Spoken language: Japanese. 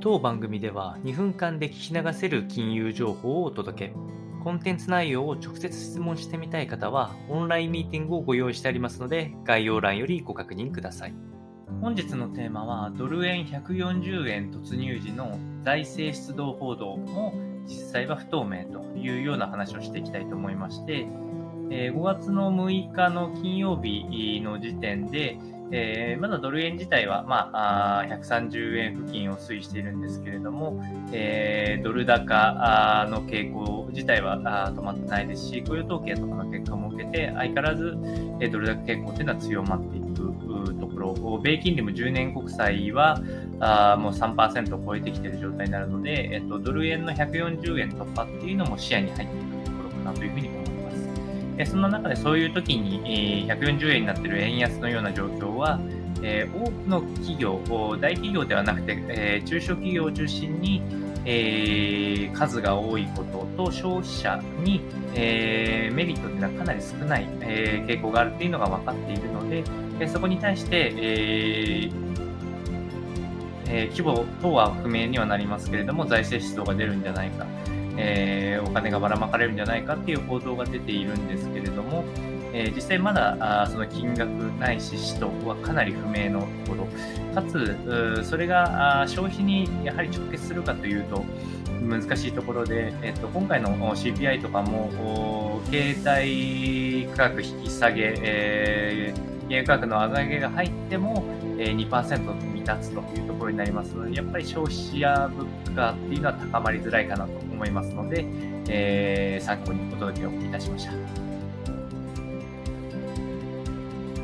当番組では2分間で聞き流せる金融情報をお届け。コンテンツ内容を直接質問してみたい方は、オンラインミーティングをご用意してありますので、概要欄よりご確認ください。本日のテーマは、ドル円140円突入時の財政出動報道も実際は不透明というような話をしていきたいと思いまして、5月の6日の金曜日の時点で、えー、まだドル円自体は、まあ、あ130円付近を推移しているんですけれども、えー、ドル高の傾向自体はあ止まってないですし、雇用統計とかの結果も受けて、相変わらず、えー、ドル高傾向というのは強まっていくところ、米金利も10年国債はあもう3%を超えてきている状態になるので、えっと、ドル円の140円突破っていうのも視野に入っているところかなというふうに思います。でそんな中でそういう時に、え140円になっている円安のような状況は、え多くの企業、大企業ではなくて、え中小企業を中心に、え数が多いことと消費者に、えメリットというのはかなり少ない、え傾向があるというのが分かっているので、えそこに対して、ええ規模等は不明にはなりますけれども、財政出動が出るんじゃないか。えー、お金がばらまかれるんじゃないかっていう報道が出ているんですけれども、えー、実際まだあその金額ないし使途はかなり不明のところ、かつ、それが消費にやはり直結するかというと、難しいところで、えっと、今回の CPI とかも、携帯価格引き下げ、えー、原油価格の上げが入っても、え2%未達というところになりますので、やっぱり消費者物価っていうのは高まりづらいかなと思いますので、えー、参考にお届けをいたしました。